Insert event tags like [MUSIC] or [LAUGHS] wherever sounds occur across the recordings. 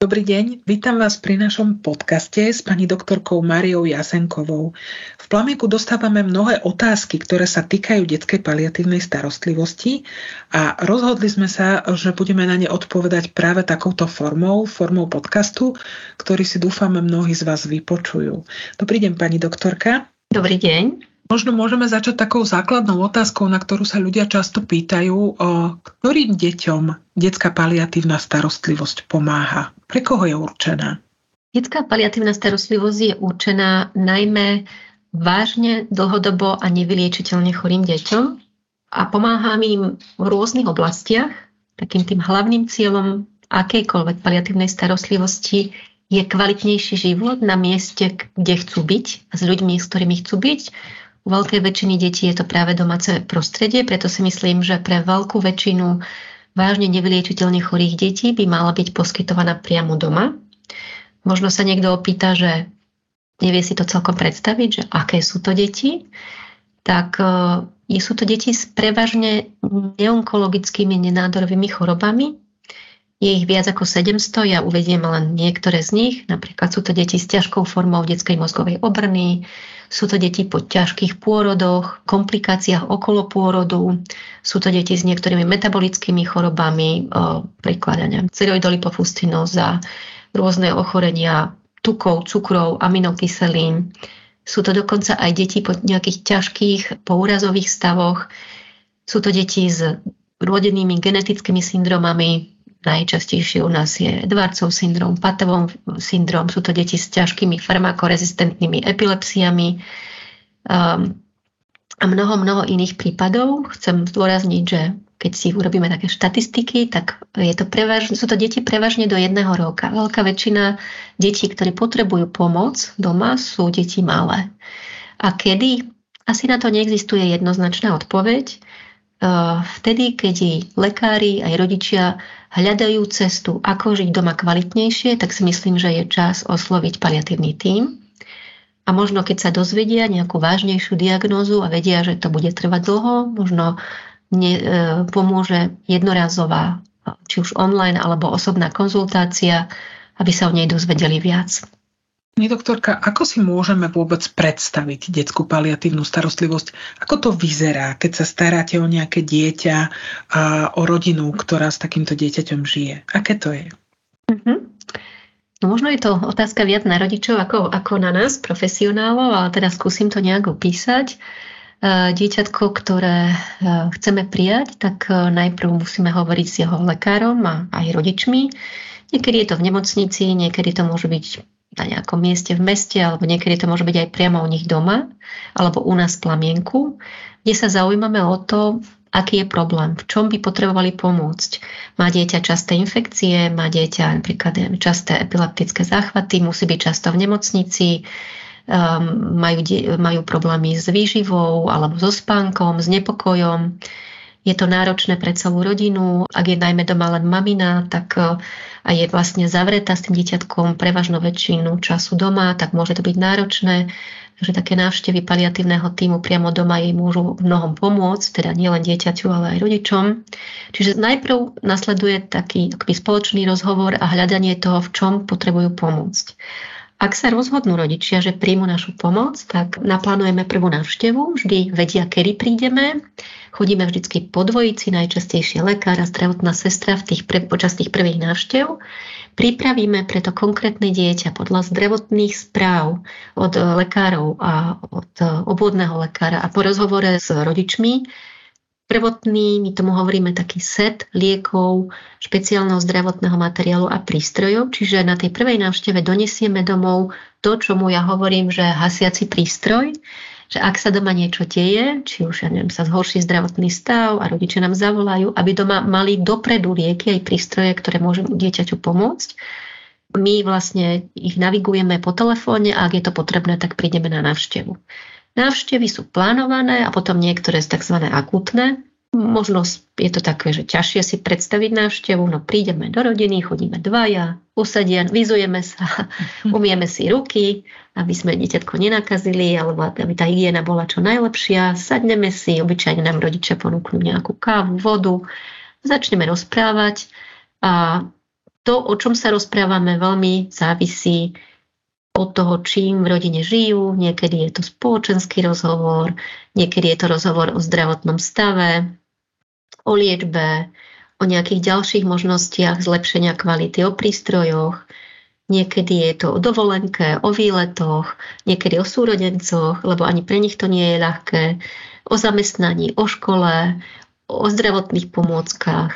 Dobrý deň, vítam vás pri našom podcaste s pani doktorkou Mariou Jasenkovou. V Plameku dostávame mnohé otázky, ktoré sa týkajú detskej paliatívnej starostlivosti a rozhodli sme sa, že budeme na ne odpovedať práve takouto formou, formou podcastu, ktorý si dúfame mnohí z vás vypočujú. Dobrý deň, pani doktorka. Dobrý deň. Možno môžeme začať takou základnou otázkou, na ktorú sa ľudia často pýtajú, o ktorým deťom detská paliatívna starostlivosť pomáha. Pre koho je určená? Detská paliatívna starostlivosť je určená najmä vážne, dlhodobo a nevyliečiteľne chorým deťom a pomáha im v rôznych oblastiach. Takým tým hlavným cieľom akejkoľvek paliatívnej starostlivosti je kvalitnejší život na mieste, kde chcú byť s ľuďmi, s ktorými chcú byť u veľkej väčšiny detí je to práve domáce prostredie, preto si myslím, že pre veľkú väčšinu vážne nevyliečiteľne chorých detí by mala byť poskytovaná priamo doma. Možno sa niekto opýta, že nevie si to celkom predstaviť, že aké sú to deti. Tak e, sú to deti s prevažne neonkologickými nenádorovými chorobami, je ich viac ako 700, ja uvediem len niektoré z nich. Napríklad sú to deti s ťažkou formou detskej mozgovej obrny, sú to deti po ťažkých pôrodoch, komplikáciách okolo pôrodu, sú to deti s niektorými metabolickými chorobami, prikladania cyroidolipofuscinóza, rôzne ochorenia tukov, cukrov, aminokyselín. Sú to dokonca aj deti po nejakých ťažkých poúrazových stavoch. Sú to deti s rodenými genetickými syndromami, Najčastejšie u nás je Edwardsov syndrom, Patevov syndrom, sú to deti s ťažkými farmakorezistentnými epilepsiami um, a mnoho, mnoho iných prípadov. Chcem zdôrazniť, že keď si urobíme také štatistiky, tak je to prevaž, sú to deti prevažne do jedného roka. Veľká väčšina detí, ktorí potrebujú pomoc doma, sú deti malé. A kedy? Asi na to neexistuje jednoznačná odpoveď. Uh, vtedy, keď lekári aj rodičia hľadajú cestu, ako žiť doma kvalitnejšie, tak si myslím, že je čas osloviť paliatívny tím. A možno keď sa dozvedia nejakú vážnejšiu diagnózu a vedia, že to bude trvať dlho, možno ne, e, pomôže jednorazová, či už online alebo osobná konzultácia, aby sa o nej dozvedeli viac. Pani doktorka, ako si môžeme vôbec predstaviť detskú paliatívnu starostlivosť? Ako to vyzerá, keď sa staráte o nejaké dieťa a o rodinu, ktorá s takýmto dieťaťom žije? Aké to je? Uh-huh. No možno je to otázka viac na rodičov ako, ako na nás, profesionálov, ale teda skúsim to nejak opísať. Dieťatko, ktoré chceme prijať, tak najprv musíme hovoriť s jeho lekárom a aj rodičmi. Niekedy je to v nemocnici, niekedy to môže byť na nejakom mieste v meste, alebo niekedy to môže byť aj priamo u nich doma, alebo u nás v plamienku, kde sa zaujímame o to, aký je problém, v čom by potrebovali pomôcť. Má dieťa časté infekcie, má dieťa napríklad časté epileptické záchvaty, musí byť často v nemocnici, um, majú, majú problémy s výživou alebo so spánkom, s nepokojom. Je to náročné pre celú rodinu. Ak je najmä doma len mamina, tak e, a je vlastne zavretá s tým dieťatkom prevažnú väčšinu času doma, tak môže to byť náročné. Takže také návštevy paliatívneho týmu priamo doma jej môžu mnohom pomôcť, teda nielen dieťaťu, ale aj rodičom. Čiže najprv nasleduje taký taký spoločný rozhovor a hľadanie toho, v čom potrebujú pomôcť. Ak sa rozhodnú rodičia, že príjmu našu pomoc, tak naplánujeme prvú návštevu, vždy vedia, kedy prídeme Chodíme vždy po dvojici, najčastejšie lekár a zdravotná sestra v tých počas tých prvých návštev. Pripravíme preto konkrétne dieťa podľa zdravotných správ od lekárov a od obvodného lekára a po rozhovore s rodičmi prvotný, my tomu hovoríme taký set liekov, špeciálneho zdravotného materiálu a prístrojov, čiže na tej prvej návšteve donesieme domov to, čo mu ja hovorím, že hasiaci prístroj, že ak sa doma niečo deje, či už ja neviem, sa zhorší zdravotný stav a rodičia nám zavolajú, aby doma mali dopredu lieky aj prístroje, ktoré môžu dieťaťu pomôcť. My vlastne ich navigujeme po telefóne a ak je to potrebné, tak prídeme na návštevu. Návštevy sú plánované a potom niektoré sú tzv. akutné, Možno je to také, že ťažšie si predstaviť návštevu, no prídeme do rodiny, chodíme dvaja, usadia, vyzujeme sa, [LAUGHS] umieme si ruky, aby sme dieťatko nenakazili, alebo aby tá hygiena bola čo najlepšia. Sadneme si, obyčajne nám rodičia ponúknú nejakú kávu, vodu, začneme rozprávať. A to, o čom sa rozprávame, veľmi závisí od toho, čím v rodine žijú. Niekedy je to spoločenský rozhovor, niekedy je to rozhovor o zdravotnom stave, o liečbe, o nejakých ďalších možnostiach zlepšenia kvality, o prístrojoch. Niekedy je to o dovolenke, o výletoch, niekedy o súrodencoch, lebo ani pre nich to nie je ľahké, o zamestnaní, o škole, o zdravotných pomôckach,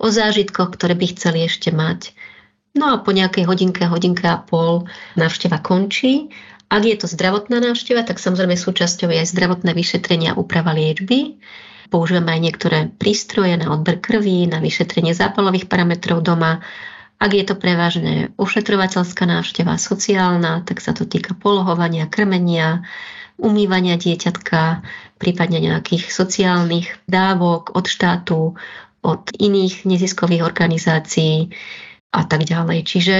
o zážitkoch, ktoré by chceli ešte mať. No a po nejakej hodinke, hodinke a pol návšteva končí. Ak je to zdravotná návšteva, tak samozrejme súčasťou je aj zdravotné vyšetrenie a úprava liečby. Používame aj niektoré prístroje na odber krvi, na vyšetrenie zápalových parametrov doma. Ak je to prevažne ošetrovateľská návšteva sociálna, tak sa to týka polohovania, krmenia, umývania dieťatka, prípadne nejakých sociálnych dávok od štátu, od iných neziskových organizácií a tak ďalej. Čiže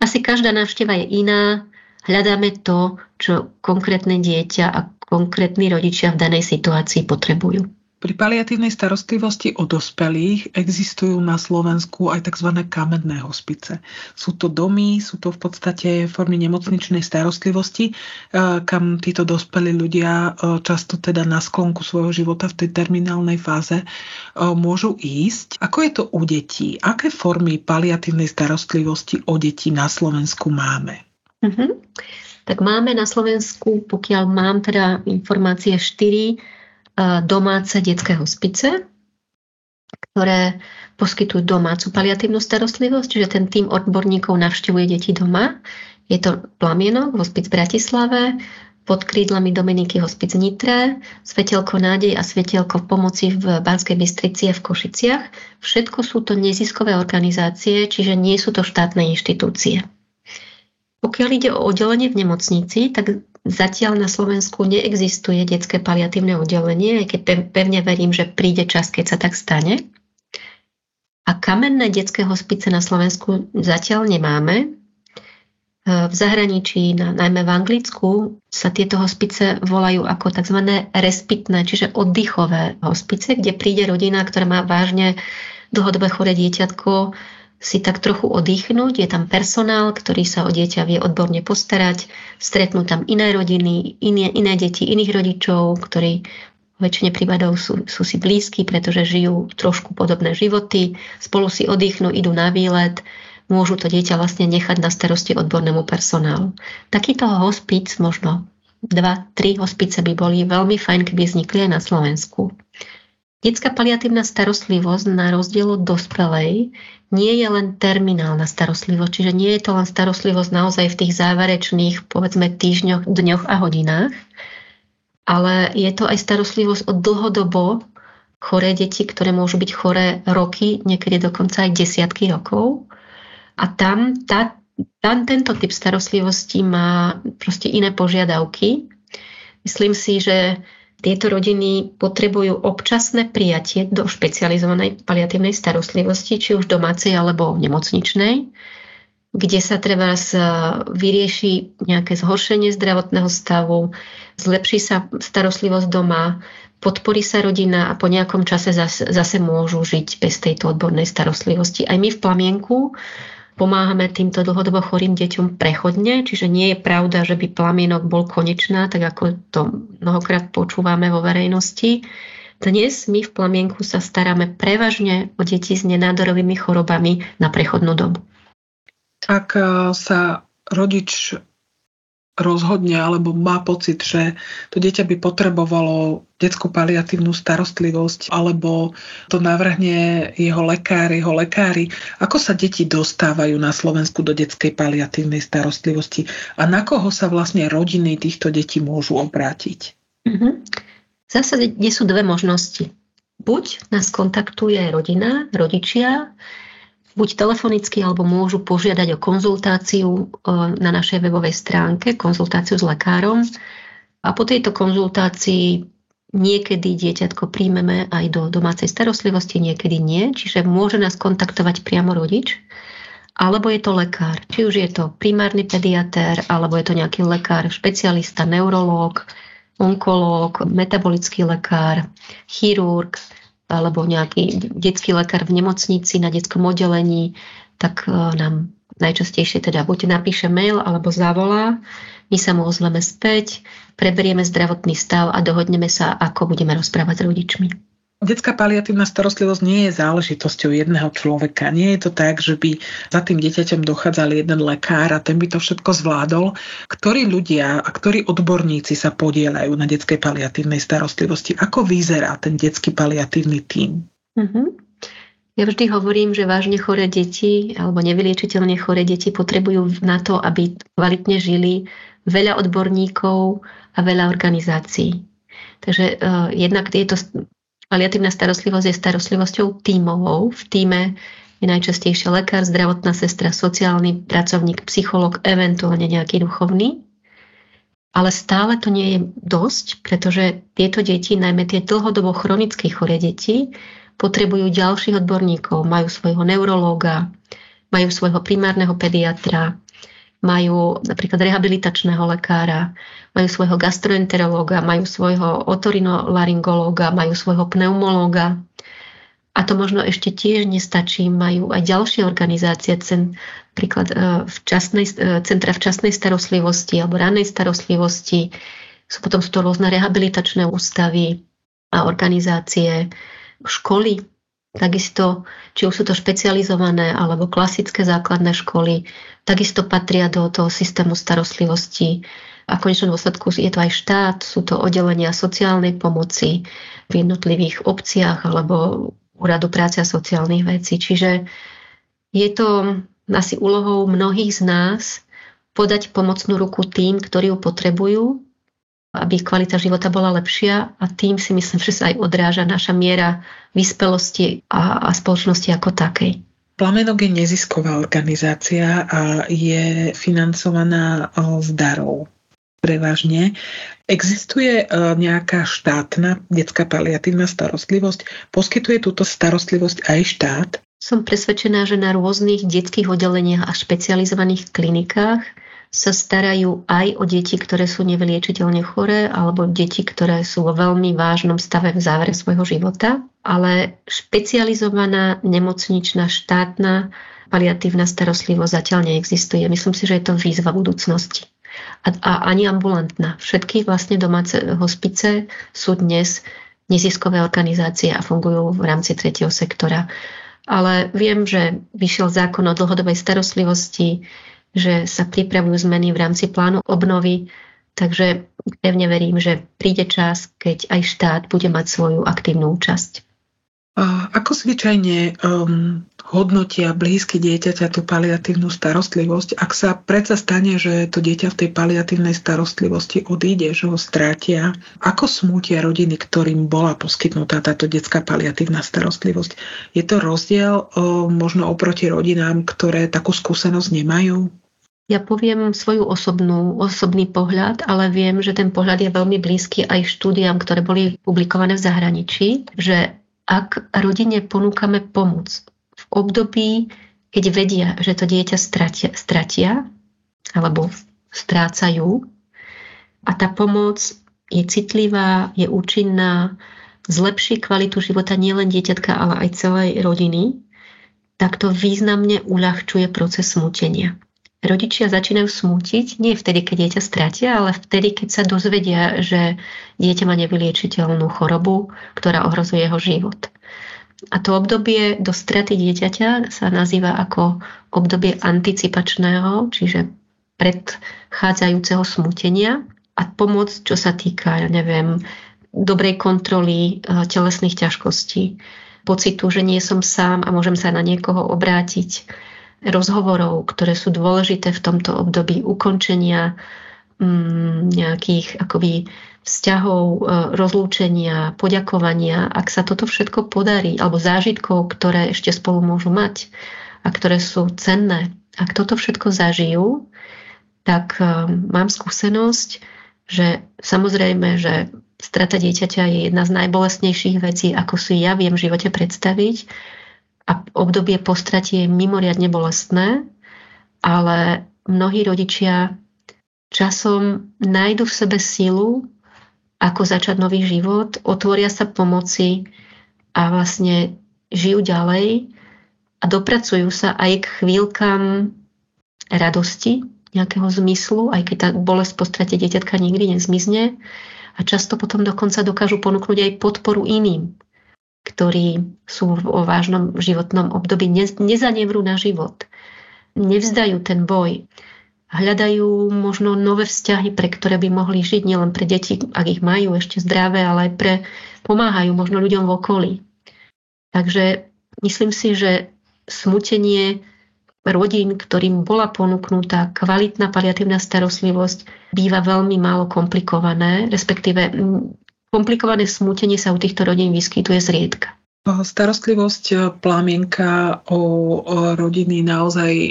asi každá návšteva je iná. Hľadáme to, čo konkrétne dieťa a konkrétni rodičia v danej situácii potrebujú. Pri paliatívnej starostlivosti o dospelých existujú na Slovensku aj tzv. kamenné hospice. Sú to domy, sú to v podstate formy nemocničnej starostlivosti, e, kam títo dospelí ľudia e, často teda na sklonku svojho života v tej terminálnej fáze e, môžu ísť. Ako je to u detí? Aké formy paliatívnej starostlivosti o deti na Slovensku máme? Uh-huh. Tak máme na Slovensku, pokiaľ mám teda informácie, 4 domáce detské hospice, ktoré poskytujú domácu paliatívnu starostlivosť, čiže ten tým odborníkov navštevuje deti doma. Je to Plamienok, hospic v Bratislave, pod krídlami Dominiky hospic Nitre, Svetelko nádej a Svetelko v pomoci v Banskej Bystrici a v Košiciach. Všetko sú to neziskové organizácie, čiže nie sú to štátne inštitúcie. Pokiaľ ide o oddelenie v nemocnici, tak Zatiaľ na Slovensku neexistuje detské paliatívne oddelenie, aj keď pevne verím, že príde čas, keď sa tak stane. A kamenné detské hospice na Slovensku zatiaľ nemáme. E, v zahraničí, najmä v Anglicku, sa tieto hospice volajú ako tzv. respitné, čiže oddychové hospice, kde príde rodina, ktorá má vážne dlhodobé choré dieťatko, si tak trochu oddychnúť. Je tam personál, ktorý sa o dieťa vie odborne postarať. Stretnú tam iné rodiny, iné, iné deti, iných rodičov, ktorí väčšine prípadov sú, sú si blízki, pretože žijú trošku podobné životy, spolu si oddychnú, idú na výlet, môžu to dieťa vlastne nechať na starosti odbornému personálu. Takýto hospic, možno dva, tri hospice by boli veľmi fajn, keby vznikli aj na Slovensku. Detská paliatívna starostlivosť na rozdiel od dospelej nie je len terminálna starostlivosť, čiže nie je to len starostlivosť naozaj v tých záverečných, povedzme, týždňoch, dňoch a hodinách, ale je to aj starostlivosť od dlhodobo choré deti, ktoré môžu byť choré roky, niekedy dokonca aj desiatky rokov. A tam tá, tam tento typ starostlivosti má proste iné požiadavky. Myslím si, že tieto rodiny potrebujú občasné prijatie do špecializovanej paliatívnej starostlivosti, či už domácej alebo nemocničnej, kde sa treba vyrieši nejaké zhoršenie zdravotného stavu, zlepší sa starostlivosť doma, podporí sa rodina a po nejakom čase zase, zase môžu žiť bez tejto odbornej starostlivosti. Aj my v Plamienku Pomáhame týmto dlhodobo chorým deťom prechodne, čiže nie je pravda, že by plamienok bol konečná, tak ako to mnohokrát počúvame vo verejnosti. Dnes my v plamienku sa staráme prevažne o deti s nenádorovými chorobami na prechodnú dobu. Ak sa rodič rozhodne alebo má pocit, že to dieťa by potrebovalo detskú paliatívnu starostlivosť alebo to navrhne jeho lekár, jeho lekári. Ako sa deti dostávajú na Slovensku do detskej paliatívnej starostlivosti a na koho sa vlastne rodiny týchto detí môžu obrátiť? Mm-hmm. V zásade sú dve možnosti. Buď nás kontaktuje rodina, rodičia, buď telefonicky, alebo môžu požiadať o konzultáciu e, na našej webovej stránke, konzultáciu s lekárom. A po tejto konzultácii niekedy dieťatko príjmeme aj do domácej starostlivosti, niekedy nie, čiže môže nás kontaktovať priamo rodič, alebo je to lekár. Či už je to primárny pediatér, alebo je to nejaký lekár, špecialista, neurológ, onkológ, metabolický lekár, chirurg, alebo nejaký detský lekár v nemocnici na detskom oddelení, tak nám najčastejšie teda buď napíše mail alebo zavolá, my sa mu ozveme späť, preberieme zdravotný stav a dohodneme sa, ako budeme rozprávať s rodičmi. Detská paliatívna starostlivosť nie je záležitosťou jedného človeka. Nie je to tak, že by za tým dieťaťom dochádzal jeden lekár a ten by to všetko zvládol. Ktorí ľudia a ktorí odborníci sa podielajú na detskej paliatívnej starostlivosti? Ako vyzerá ten detský paliatívny tím? Uh-huh. Ja vždy hovorím, že vážne choré deti alebo nevyliečiteľne choré deti potrebujú na to, aby kvalitne žili veľa odborníkov a veľa organizácií. Takže uh, jednak je to Paliatívna starostlivosť je starostlivosťou tímovou. V týme je najčastejšie lekár, zdravotná sestra, sociálny pracovník, psychológ, eventuálne nejaký duchovný. Ale stále to nie je dosť, pretože tieto deti, najmä tie dlhodobo chronicky choré deti, potrebujú ďalších odborníkov. Majú svojho neurológa, majú svojho primárneho pediatra, majú napríklad rehabilitačného lekára, majú svojho gastroenterológa, majú svojho otorinolaryngológa, majú svojho pneumológa. A to možno ešte tiež nestačí. Majú aj ďalšie organizácie, cen, príklad e, včasnej, e, centra včasnej starostlivosti alebo ranej starostlivosti. Sú potom sú to rôzne rehabilitačné ústavy a organizácie, školy, takisto, či už sú to špecializované alebo klasické základné školy, takisto patria do toho systému starostlivosti. A v konečnom dôsledku je to aj štát, sú to oddelenia sociálnej pomoci v jednotlivých obciach alebo úradu práce a sociálnych vecí. Čiže je to asi úlohou mnohých z nás podať pomocnú ruku tým, ktorí ju potrebujú, aby kvalita života bola lepšia a tým si myslím, že sa aj odráža naša miera vyspelosti a, a spoločnosti ako takej. Plamenok je nezisková organizácia a je financovaná z darov prevažne. Existuje nejaká štátna detská paliatívna starostlivosť? Poskytuje túto starostlivosť aj štát? Som presvedčená, že na rôznych detských oddeleniach a špecializovaných klinikách sa starajú aj o deti, ktoré sú nevyliečiteľne choré alebo deti, ktoré sú vo veľmi vážnom stave v závere svojho života. Ale špecializovaná nemocničná štátna paliatívna starostlivosť zatiaľ neexistuje. Myslím si, že je to výzva budúcnosti. A, a ani ambulantná. Všetky vlastne domáce hospice sú dnes neziskové organizácie a fungujú v rámci tretieho sektora. Ale viem, že vyšiel zákon o dlhodobej starostlivosti, že sa pripravujú zmeny v rámci plánu obnovy, takže pevne verím, že príde čas, keď aj štát bude mať svoju aktívnu účasť. Ako zvyčajne um, hodnotia blízky dieťaťa tú paliatívnu starostlivosť, ak sa predsa stane, že to dieťa v tej paliatívnej starostlivosti odíde, že ho strátia, ako smútia rodiny, ktorým bola poskytnutá táto detská paliatívna starostlivosť? Je to rozdiel um, možno oproti rodinám, ktoré takú skúsenosť nemajú? Ja poviem svoju osobnú, osobný pohľad, ale viem, že ten pohľad je veľmi blízky aj štúdiám, ktoré boli publikované v zahraničí, že ak rodine ponúkame pomoc v období, keď vedia, že to dieťa stratia, stratia alebo strácajú a tá pomoc je citlivá, je účinná, zlepší kvalitu života nielen dieťatka, ale aj celej rodiny, tak to významne uľahčuje proces smútenia rodičia začínajú smútiť nie vtedy, keď dieťa stratia, ale vtedy, keď sa dozvedia, že dieťa má nevyliečiteľnú chorobu, ktorá ohrozuje jeho život. A to obdobie do straty dieťaťa sa nazýva ako obdobie anticipačného, čiže predchádzajúceho smútenia a pomoc, čo sa týka, ja neviem, dobrej kontroly eh, telesných ťažkostí, pocitu, že nie som sám a môžem sa na niekoho obrátiť, rozhovorov, ktoré sú dôležité v tomto období ukončenia mm, nejakých akoby vzťahov, e, rozlúčenia, poďakovania, ak sa toto všetko podarí, alebo zážitkov, ktoré ešte spolu môžu mať a ktoré sú cenné, ak toto všetko zažijú, tak e, mám skúsenosť, že samozrejme, že strata dieťaťa je jedna z najbolestnejších vecí, ako si ja viem v živote predstaviť, a obdobie po strate je mimoriadne bolestné, ale mnohí rodičia časom nájdu v sebe sílu, ako začať nový život, otvoria sa pomoci a vlastne žijú ďalej a dopracujú sa aj k chvíľkam radosti, nejakého zmyslu, aj keď tá bolesť po strate dieťatka nikdy nezmizne. A často potom dokonca dokážu ponúknuť aj podporu iným, ktorí sú vo vážnom životnom období, nezanevrú na život, nevzdajú ten boj, hľadajú možno nové vzťahy, pre ktoré by mohli žiť, nielen pre deti, ak ich majú ešte zdravé, ale aj pre, pomáhajú možno ľuďom v okolí. Takže myslím si, že smutenie rodín, ktorým bola ponúknutá kvalitná paliatívna starostlivosť, býva veľmi málo komplikované, respektíve komplikované smútenie sa u týchto rodín vyskytuje zriedka. Starostlivosť e, plamienka o, rodiny naozaj e,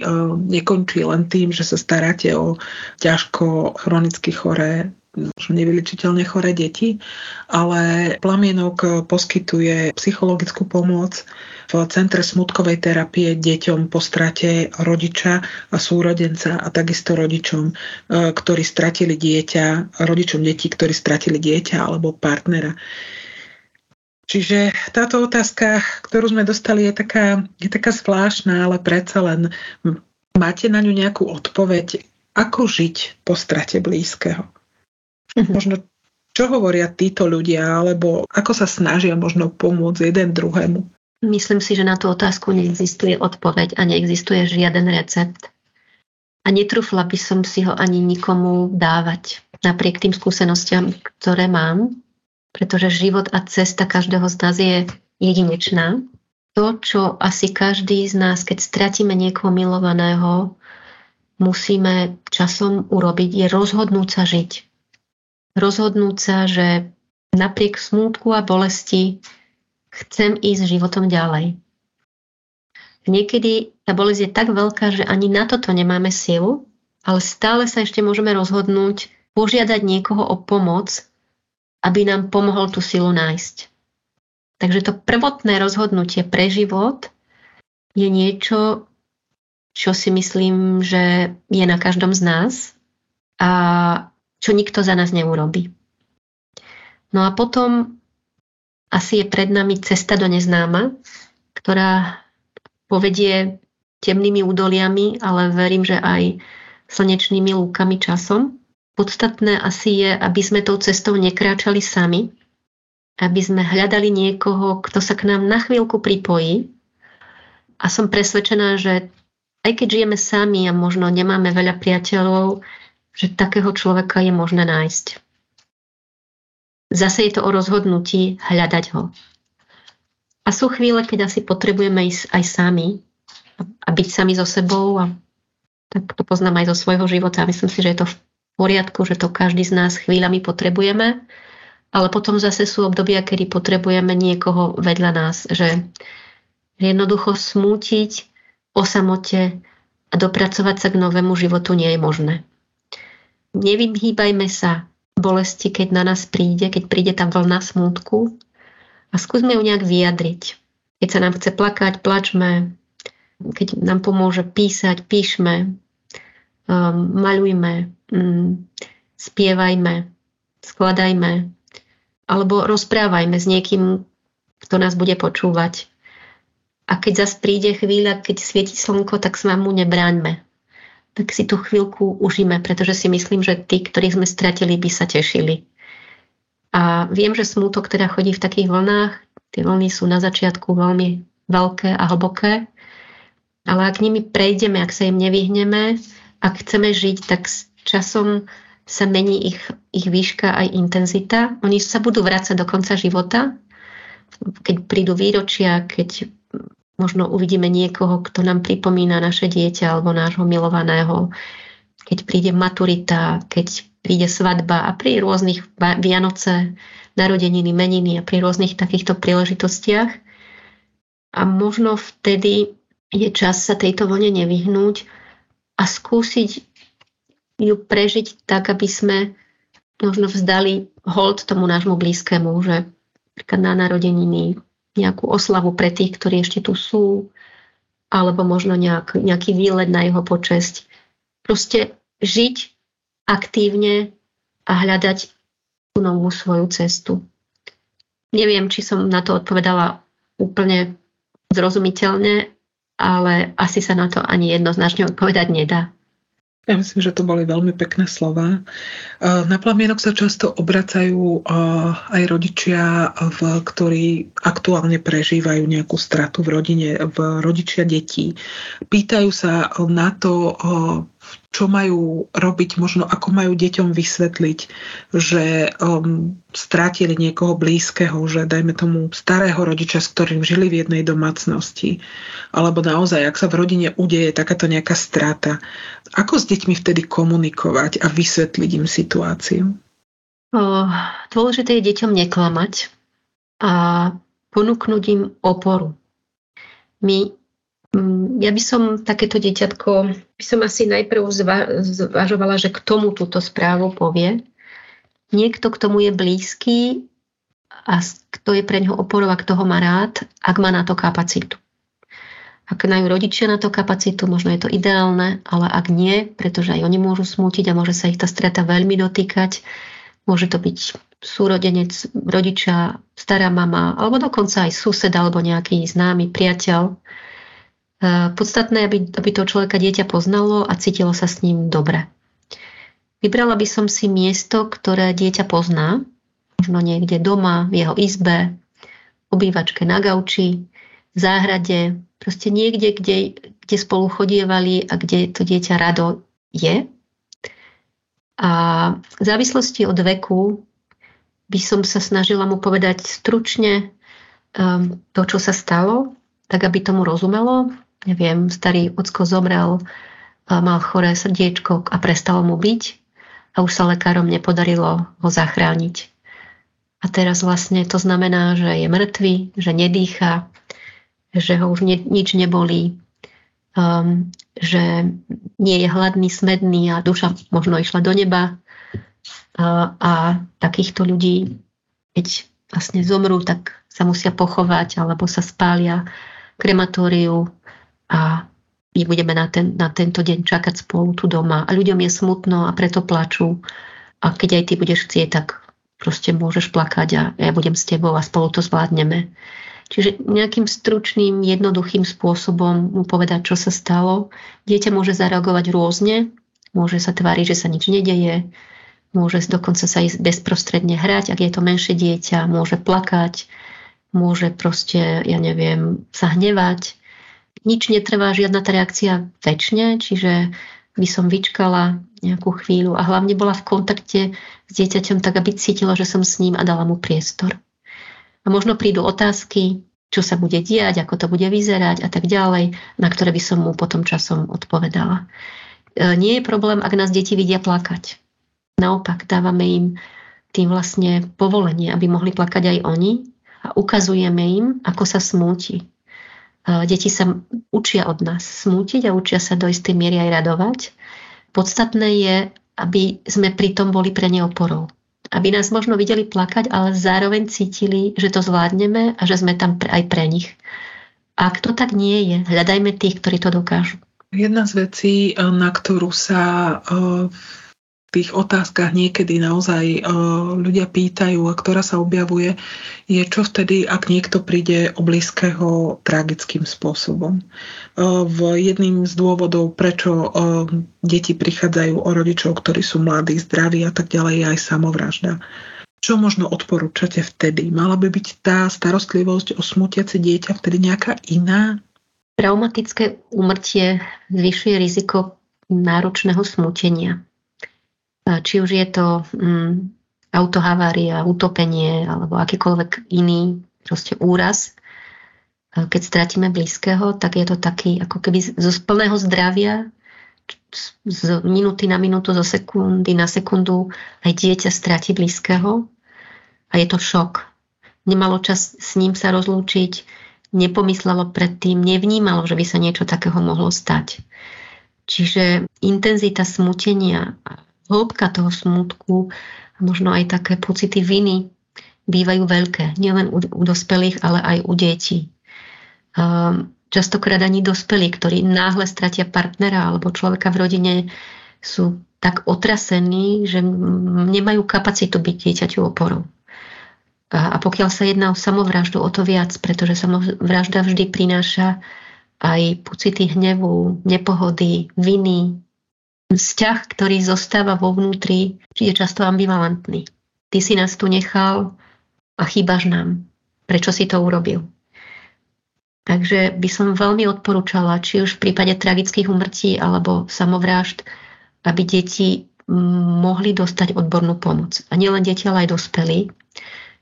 nekončí len tým, že sa staráte o ťažko chronicky choré nevyličiteľne choré deti, ale plamienok poskytuje psychologickú pomoc v Centre smutkovej terapie deťom po strate rodiča a súrodenca a takisto rodičom, e, ktorí stratili dieťa, rodičom detí, ktorí stratili dieťa alebo partnera. Čiže táto otázka, ktorú sme dostali, je taká, je taká zvláštna, ale predsa len máte na ňu nejakú odpoveď, ako žiť po strate blízkeho. Mhm. Možno čo hovoria títo ľudia, alebo ako sa snažia možno pomôcť jeden druhému? Myslím si, že na tú otázku neexistuje odpoveď a neexistuje žiaden recept. A netrúfla by som si ho ani nikomu dávať. Napriek tým skúsenostiam, ktoré mám, pretože život a cesta každého z nás je jedinečná. To, čo asi každý z nás, keď stratíme niekoho milovaného, musíme časom urobiť, je rozhodnúť sa žiť. Rozhodnúť sa, že napriek smútku a bolesti chcem ísť životom ďalej. Niekedy tá bolesť je tak veľká, že ani na toto nemáme silu, ale stále sa ešte môžeme rozhodnúť požiadať niekoho o pomoc, aby nám pomohol tú silu nájsť. Takže to prvotné rozhodnutie pre život je niečo, čo si myslím, že je na každom z nás a čo nikto za nás neurobi. No a potom asi je pred nami cesta do neznáma, ktorá povedie temnými údoliami, ale verím, že aj slnečnými lúkami časom. Podstatné asi je, aby sme tou cestou nekráčali sami, aby sme hľadali niekoho, kto sa k nám na chvíľku pripojí. A som presvedčená, že aj keď žijeme sami a možno nemáme veľa priateľov, že takého človeka je možné nájsť. Zase je to o rozhodnutí hľadať ho. A sú chvíle, keď asi potrebujeme ísť aj sami a byť sami so sebou a tak to poznám aj zo svojho života myslím si, že je to v poriadku, že to každý z nás chvíľami potrebujeme, ale potom zase sú obdobia, kedy potrebujeme niekoho vedľa nás, že jednoducho smútiť o samote a dopracovať sa k novému životu nie je možné. Nevyhýbajme sa bolesti, keď na nás príde, keď príde tá vlna smútku a skúsme ju nejak vyjadriť. Keď sa nám chce plakať, plačme. Keď nám pomôže písať, píšme. Um, maľujme, um, spievajme, skladajme, alebo rozprávajme s niekým, kto nás bude počúvať. A keď zase príde chvíľa, keď svieti slnko, tak sa mu nebráňme. Tak si tú chvíľku užíme, pretože si myslím, že tí, ktorých sme stratili, by sa tešili. A viem, že smútok teda chodí v takých vlnách. Tie vlny sú na začiatku veľmi veľké a hlboké. Ale ak nimi prejdeme, ak sa im nevyhneme, ak chceme žiť, tak s časom sa mení ich, ich výška aj intenzita. Oni sa budú vrácať do konca života, keď prídu výročia, keď možno uvidíme niekoho, kto nám pripomína naše dieťa alebo nášho milovaného, keď príde maturita, keď príde svadba a pri rôznych Vianoce, narodeniny, meniny a pri rôznych takýchto príležitostiach. A možno vtedy je čas sa tejto vlne nevyhnúť a skúsiť ju prežiť tak, aby sme možno vzdali hold tomu nášmu blízkému, že na narodeniny nejakú oslavu pre tých, ktorí ešte tu sú, alebo možno nejak, nejaký výlet na jeho počesť. Proste žiť aktívne a hľadať tú novú svoju cestu. Neviem, či som na to odpovedala úplne zrozumiteľne, ale asi sa na to ani jednoznačne odpovedať nedá. Ja myslím, že to boli veľmi pekné slova. Na plamienok sa často obracajú aj rodičia, ktorí aktuálne prežívajú nejakú stratu v rodine, v rodičia detí. Pýtajú sa na to, čo majú robiť, možno ako majú deťom vysvetliť, že um, strátili niekoho blízkeho, že dajme tomu starého rodiča, s ktorým žili v jednej domácnosti, alebo naozaj, ak sa v rodine udeje takáto nejaká strata, ako s deťmi vtedy komunikovať a vysvetliť im situáciu? O, dôležité je deťom neklamať a ponúknuť im oporu. My ja by som takéto dieťatko, by som asi najprv zvažovala, že k tomu túto správu povie. Niekto k tomu je blízky a kto je pre neho oporou a kto ho má rád, ak má na to kapacitu. Ak majú rodičia na to kapacitu, možno je to ideálne, ale ak nie, pretože aj oni môžu smútiť a môže sa ich tá strata veľmi dotýkať, môže to byť súrodenec, rodiča, stará mama, alebo dokonca aj sused alebo nejaký známy priateľ, Podstatné, aby, aby to človeka dieťa poznalo a cítilo sa s ním dobre. Vybrala by som si miesto, ktoré dieťa pozná, možno niekde doma, v jeho izbe, obývačke na gauči, záhrade, proste niekde, kde, kde spolu chodievali a kde to dieťa rado je. A v závislosti od veku by som sa snažila mu povedať stručne um, to, čo sa stalo, tak aby tomu rozumelo, neviem, starý ocko zomrel, mal choré srdiečko a prestalo mu byť a už sa lekárom nepodarilo ho zachrániť. A teraz vlastne to znamená, že je mŕtvý, že nedýcha, že ho už ne, nič nebolí, um, že nie je hladný, smedný a duša možno išla do neba. A, a takýchto ľudí, keď vlastne zomrú, tak sa musia pochovať alebo sa spália krematóriu a my budeme na, ten, na tento deň čakať spolu tu doma. A ľuďom je smutno a preto plačú. A keď aj ty budeš chcieť, tak proste môžeš plakať a ja budem s tebou a spolu to zvládneme. Čiže nejakým stručným, jednoduchým spôsobom mu povedať, čo sa stalo. Dieťa môže zareagovať rôzne, môže sa tváriť, že sa nič nedeje, môže dokonca sa ísť bezprostredne hrať, ak je to menšie dieťa, môže plakať, môže proste, ja neviem, sa hnevať, nič netrvá, žiadna tá reakcia väčšine, čiže by som vyčkala nejakú chvíľu a hlavne bola v kontakte s dieťaťom tak, aby cítila, že som s ním a dala mu priestor. A možno prídu otázky, čo sa bude diať, ako to bude vyzerať a tak ďalej, na ktoré by som mu potom časom odpovedala. E, nie je problém, ak nás deti vidia plakať. Naopak, dávame im tým vlastne povolenie, aby mohli plakať aj oni a ukazujeme im, ako sa smúti, Deti sa učia od nás smútiť a učia sa do istej miery aj radovať. Podstatné je, aby sme pritom boli pre ne oporou. Aby nás možno videli plakať, ale zároveň cítili, že to zvládneme a že sme tam aj pre nich. Ak to tak nie je, hľadajme tých, ktorí to dokážu. Jedna z vecí, na ktorú sa v tých otázkach niekedy naozaj uh, ľudia pýtajú a ktorá sa objavuje, je čo vtedy, ak niekto príde o blízkeho tragickým spôsobom. Uh, v jedným z dôvodov, prečo uh, deti prichádzajú o rodičov, ktorí sú mladí, zdraví a tak ďalej, je aj samovražda. Čo možno odporúčate vtedy? Mala by byť tá starostlivosť o smutiace dieťa vtedy nejaká iná? Traumatické úmrtie zvyšuje riziko náročného smutenia či už je to um, autohavária, utopenie alebo akýkoľvek iný proste úraz. Keď stratíme blízkeho, tak je to taký ako keby zo plného zdravia z minúty na minútu, zo sekundy na sekundu aj dieťa stráti blízkeho a je to šok. Nemalo čas s ním sa rozlúčiť, nepomyslelo predtým, nevnímalo, že by sa niečo takého mohlo stať. Čiže intenzita smutenia hĺbka toho smutku a možno aj také pocity viny bývajú veľké. Nielen u, u dospelých, ale aj u detí. Um, častokrát ani dospelí, ktorí náhle stratia partnera alebo človeka v rodine, sú tak otrasení, že nemajú kapacitu byť dieťaťu oporou. A, a pokiaľ sa jedná o samovraždu, o to viac, pretože samovražda vždy prináša aj pocity hnevu, nepohody, viny. Vzťah, ktorý zostáva vo vnútri, je často ambivalentný. Ty si nás tu nechal a chýbaš nám. Prečo si to urobil? Takže by som veľmi odporúčala, či už v prípade tragických umrtí alebo samovrážd, aby deti mohli dostať odbornú pomoc. A nielen deti, ale aj dospelí.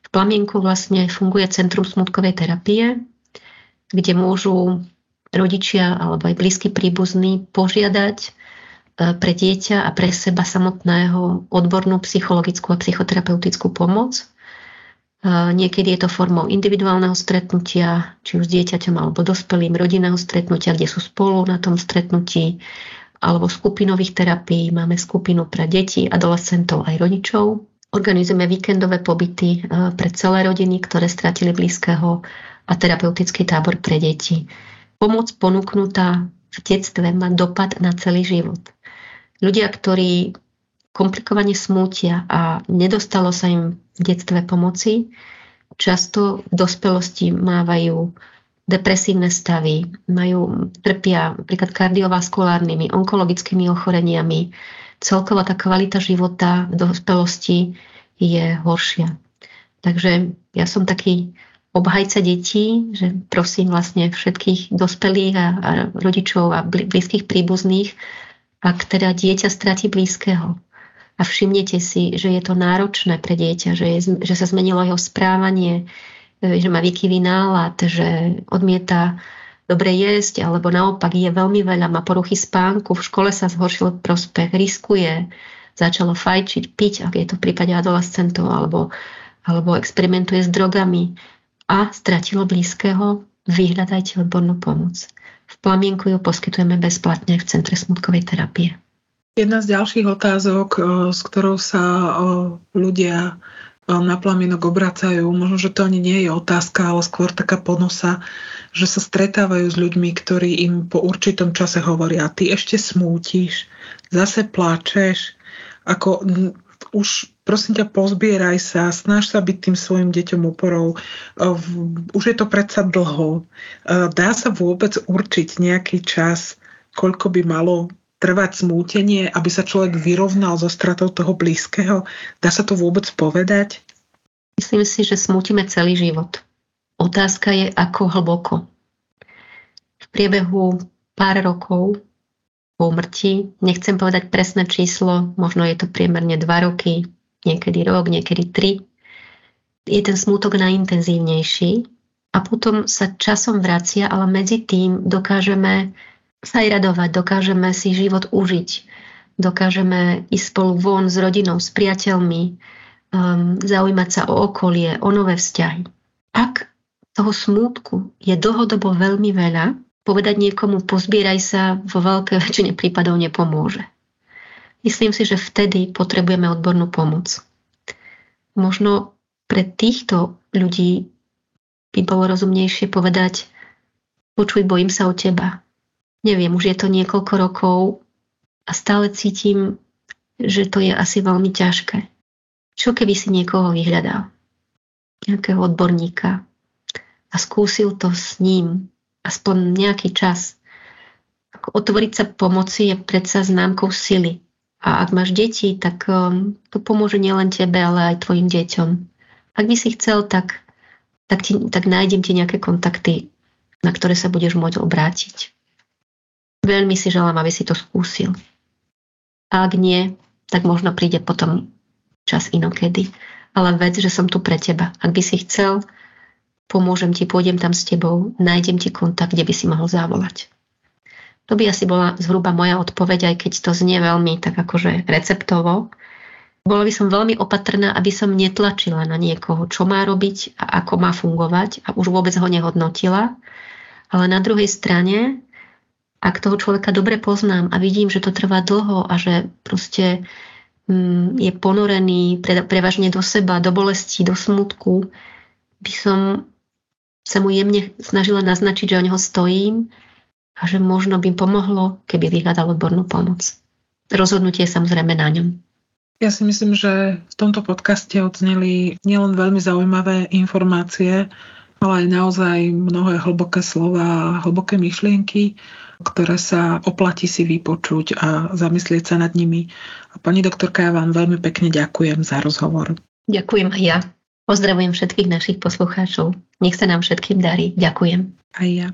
V Plamienku vlastne funguje Centrum smutkovej terapie, kde môžu rodičia alebo aj blízky príbuzní požiadať pre dieťa a pre seba samotného odbornú psychologickú a psychoterapeutickú pomoc. E, niekedy je to formou individuálneho stretnutia, či už s dieťaťom alebo dospelým, rodinného stretnutia, kde sú spolu na tom stretnutí, alebo skupinových terapií. Máme skupinu pre deti, adolescentov aj rodičov. Organizujeme víkendové pobyty e, pre celé rodiny, ktoré stratili blízkeho a terapeutický tábor pre deti pomoc ponúknutá v detstve má dopad na celý život. Ľudia, ktorí komplikovane smútia a nedostalo sa im v detstve pomoci, často v dospelosti mávajú depresívne stavy, majú, trpia napríklad kardiovaskulárnymi, onkologickými ochoreniami. Celková tá kvalita života v dospelosti je horšia. Takže ja som taký obhajca detí, že prosím vlastne všetkých dospelých a, a rodičov a blízkych príbuzných, ak teda dieťa stratí blízkeho a všimnete si, že je to náročné pre dieťa, že, je, že sa zmenilo jeho správanie, e, že má výkyvý nálad, že odmieta dobre jesť, alebo naopak je veľmi veľa, má poruchy spánku, v škole sa zhoršil prospech, riskuje, začalo fajčiť, piť, ak je to v prípade adolescentov, alebo, alebo experimentuje s drogami a stratilo blízkeho, vyhľadajte odbornú pomoc. V Plamienku ju poskytujeme bezplatne v Centre smutkovej terapie. Jedna z ďalších otázok, s ktorou sa ľudia na plamienok obracajú, možno, že to ani nie je otázka, ale skôr taká ponosa, že sa stretávajú s ľuďmi, ktorí im po určitom čase hovoria, ty ešte smútiš, zase pláčeš, ako už prosím ťa, pozbieraj sa, snaž sa byť tým svojim deťom oporou. Už je to predsa dlho. Dá sa vôbec určiť nejaký čas, koľko by malo trvať smútenie, aby sa človek vyrovnal so stratou toho blízkeho? Dá sa to vôbec povedať? Myslím si, že smútime celý život. Otázka je, ako hlboko. V priebehu pár rokov po umrtí. Nechcem povedať presné číslo, možno je to priemerne 2 roky, niekedy rok, niekedy 3. Je ten smútok najintenzívnejší a potom sa časom vracia, ale medzi tým dokážeme sa aj radovať, dokážeme si život užiť, dokážeme ísť spolu von s rodinou, s priateľmi, um, zaujímať sa o okolie, o nové vzťahy. Ak toho smútku je dlhodobo veľmi veľa, povedať niekomu pozbieraj sa vo veľkej väčšine prípadov nepomôže. Myslím si, že vtedy potrebujeme odbornú pomoc. Možno pre týchto ľudí by bolo rozumnejšie povedať počuj, bojím sa o teba. Neviem, už je to niekoľko rokov a stále cítim, že to je asi veľmi ťažké. Čo keby si niekoho vyhľadal? Nejakého odborníka a skúsil to s ním aspoň nejaký čas. Otvoriť sa pomoci je predsa známkou sily. A ak máš deti, tak um, to pomôže nielen tebe, ale aj tvojim deťom. Ak by si chcel, tak, tak, ti, tak nájdem ti nejaké kontakty, na ktoré sa budeš môcť obrátiť. Veľmi si želám, aby si to skúsil. A ak nie, tak možno príde potom čas inokedy. Ale vec, že som tu pre teba. Ak by si chcel, pomôžem ti, pôjdem tam s tebou, nájdem ti kontakt, kde by si mohol zavolať. To by asi bola zhruba moja odpoveď, aj keď to znie veľmi tak akože receptovo. Bola by som veľmi opatrná, aby som netlačila na niekoho, čo má robiť a ako má fungovať a už vôbec ho nehodnotila. Ale na druhej strane, ak toho človeka dobre poznám a vidím, že to trvá dlho a že proste mm, je ponorený pre, prevažne do seba, do bolesti, do smutku, by som sa mu jemne snažila naznačiť, že o neho stojím a že možno by pomohlo, keby vyhľadal odbornú pomoc. Rozhodnutie je samozrejme na ňom. Ja si myslím, že v tomto podcaste odzneli nielen veľmi zaujímavé informácie, ale aj naozaj mnohé hlboké slova, hlboké myšlienky, ktoré sa oplatí si vypočuť a zamyslieť sa nad nimi. A pani doktorka, ja vám veľmi pekne ďakujem za rozhovor. Ďakujem aj ja. Pozdravujem všetkých našich poslucháčov. Nech sa nám všetkým darí. Ďakujem. Aj ja.